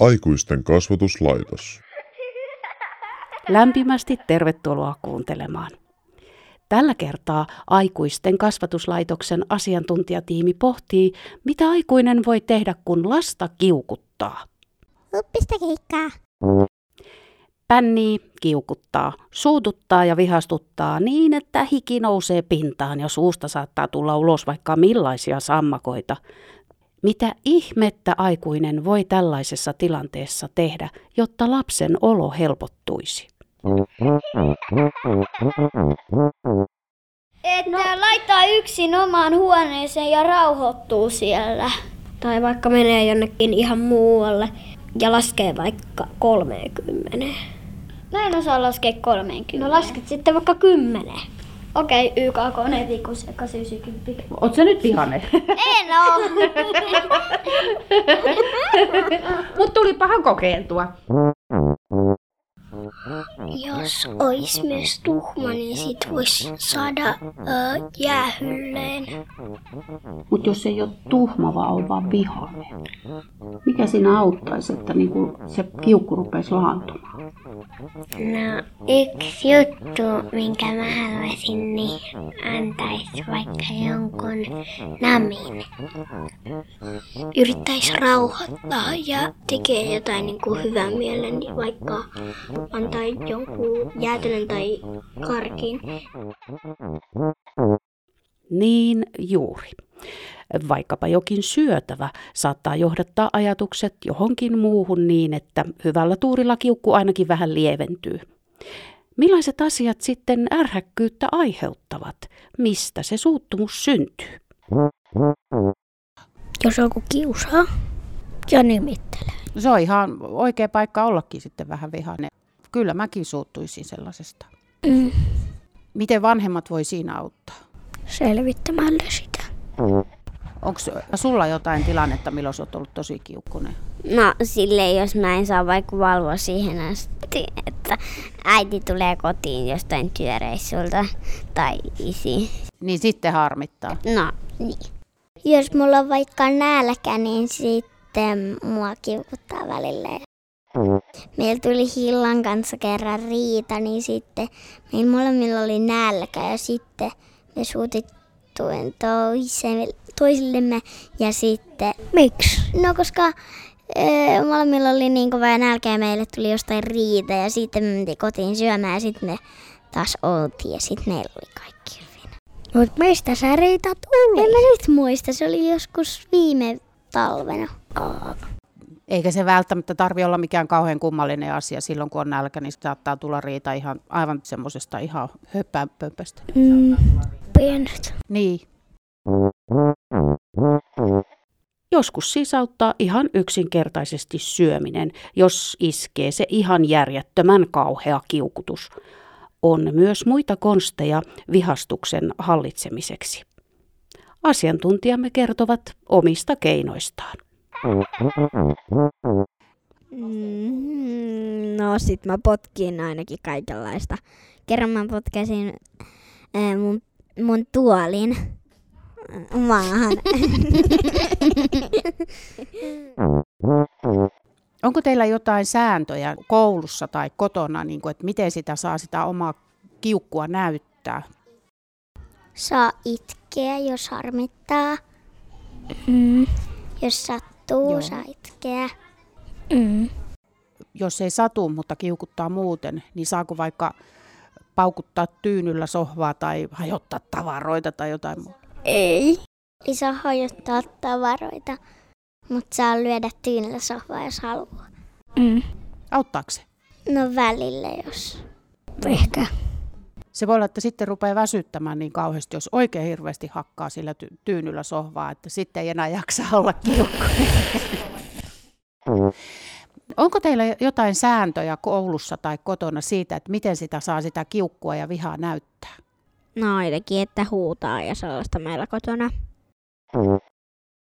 Aikuisten kasvatuslaitos. Lämpimästi tervetuloa kuuntelemaan. Tällä kertaa aikuisten kasvatuslaitoksen asiantuntijatiimi pohtii, mitä aikuinen voi tehdä, kun lasta kiukuttaa. Uppista keikkaa. Pännii, kiukuttaa, suututtaa ja vihastuttaa niin, että hiki nousee pintaan ja suusta saattaa tulla ulos vaikka millaisia sammakoita. Mitä ihmettä aikuinen voi tällaisessa tilanteessa tehdä, jotta lapsen olo helpottuisi? Että laittaa yksin omaan huoneeseen ja rauhoittuu siellä. Tai vaikka menee jonnekin ihan muualle ja laskee vaikka 30. Mä en osaa laskea 30. No lasket sitten vaikka 10. Okei, YK koneetikus eka 90. Oot sä nyt vihane? En oo. Mut tuli pahan kokeiltua. Jos ois myös tuhma, niin sit vois saada ö, jäähylleen. Mutta jos ei ole tuhma, vaan on vaan vihane. Mikä siinä auttaisi, että niinku se kiukku rupeisi laantumaan? No, yksi juttu, minkä mä haluaisin, niin antais vaikka jonkun namin. Yrittäis rauhoittaa ja tekee jotain niin kuin hyvän mielen, niin vaikka antaa jonkun jäätelön tai karkin. Niin juuri. Vaikkapa jokin syötävä saattaa johdattaa ajatukset johonkin muuhun niin, että hyvällä tuurilla kiukku ainakin vähän lieventyy. Millaiset asiat sitten ärhäkkyyttä aiheuttavat? Mistä se suuttumus syntyy? Jos joku kiusaa ja nimittelee. Se on ihan oikea paikka ollakin sitten vähän vihainen. Kyllä mäkin suuttuisin sellaisesta. Mm. Miten vanhemmat voi siinä auttaa? Selvittämällä sitä. Onko sulla jotain tilannetta, milloin oot ollut tosi kiukkunen? No silleen, jos mä en saa vaikka valvoa siihen asti, että äiti tulee kotiin jostain työreissulta tai isi. Niin sitten harmittaa. No niin. Jos mulla on vaikka nälkä, niin sitten mua kiukuttaa välillä. Meillä tuli Hillan kanssa kerran riita, niin sitten meillä molemmilla oli nälkä ja sitten me suutittuin toiseen, toisillemme ja sitten... Miksi? No koska öö, molemmilla oli niin kova nälkä ja meille tuli jostain riita ja sitten me mentiin kotiin syömään ja sitten me taas oltiin ja sitten meillä oli kaikki hyvin. Mut mistä sä riitat oli? En mä nyt muista, se oli joskus viime talvena. Eikä se välttämättä tarvi olla mikään kauhean kummallinen asia. Silloin kun on nälkä, niin saattaa tulla riita ihan aivan semmoisesta ihan höppäpöpöstä. Mm, pienet. Niin. Joskus siis auttaa ihan yksinkertaisesti syöminen, jos iskee se ihan järjettömän kauhea kiukutus. On myös muita konsteja vihastuksen hallitsemiseksi. Asiantuntijamme kertovat omista keinoistaan. Mm, no sit mä potkin ainakin kaikenlaista. Kerran mä potkäsin ää, mun, mun tuolin maahan. Onko teillä jotain sääntöjä koulussa tai kotona, niin kuin, että miten sitä saa sitä omaa kiukkua näyttää? Saa itkeä, jos harmittaa. Mm. Jos sattuu, Joo. saa itkeä. Mm. Jos ei satu, mutta kiukuttaa muuten, niin saako vaikka paukuttaa tyynyllä sohvaa tai hajottaa tavaroita tai jotain muuta? Ei. Ei saa hajottaa tavaroita, mutta saa lyödä tyynellä sohvaa, jos haluaa. Mm. Auttaako se? No välillä, jos... Ehkä. Se voi olla, että sitten rupeaa väsyttämään niin kauheasti, jos oikein hirveästi hakkaa sillä ty- tyynyllä sohvaa, että sitten ei enää jaksa olla kiukkuinen. Onko teillä jotain sääntöjä koulussa tai kotona siitä, että miten sitä saa sitä kiukkua ja vihaa näyttää? No ainakin, että huutaa ja sellaista meillä kotona.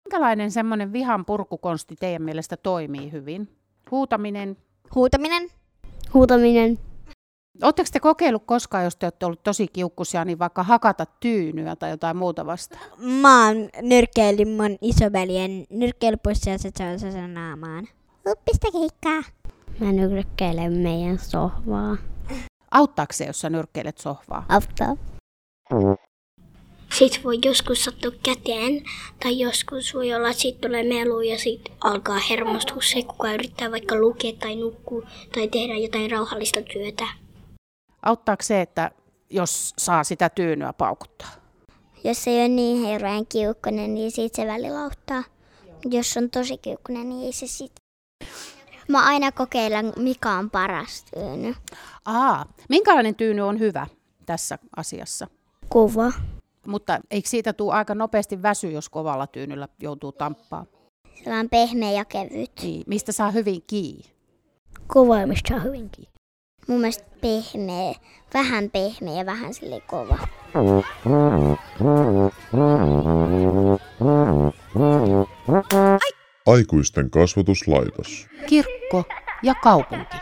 Minkälainen semmoinen vihan purkukonsti teidän mielestä toimii hyvin? Huutaminen, Huutaminen. Huutaminen. Oletteko te kokeillut koskaan, jos te olette ollut tosi kiukkusia, niin vaikka hakata tyynyä tai jotain muuta vastaan? Mä oon nyrkkeillyt mun isoveljen nyrkkeilypussia ja se saa sen naamaan. Uppista keikkaa. Mä nyrkkeilen meidän sohvaa. Auttaako se, jos sä nyrkkeilet sohvaa? Auttaa. Sitten voi joskus sattua käteen, tai joskus voi olla, että siitä tulee melu ja sitten alkaa hermostua se, kuka yrittää vaikka lukea tai nukkua tai tehdä jotain rauhallista työtä. Auttaako se, että jos saa sitä tyynyä paukuttaa? Jos se ei ole niin hirveän kiukkunen, niin siitä se välillä auttaa. Jos on tosi kiukkunen, niin ei se sit. Mä aina kokeilen, mikä on paras tyyny. Aa, minkälainen tyyny on hyvä tässä asiassa? Kuva. Mutta eikö siitä tule aika nopeasti väsy, jos kovalla tyynyllä joutuu tamppaa? Sellainen pehmeä ja kevyt. Niin, mistä saa hyvin kiinni? Kuvaimista on hyvinkin. Mun mielestä pehmeä, vähän pehmeä ja vähän sille kova. Aikuisten kasvatuslaitos. Kirkko ja kaupunki.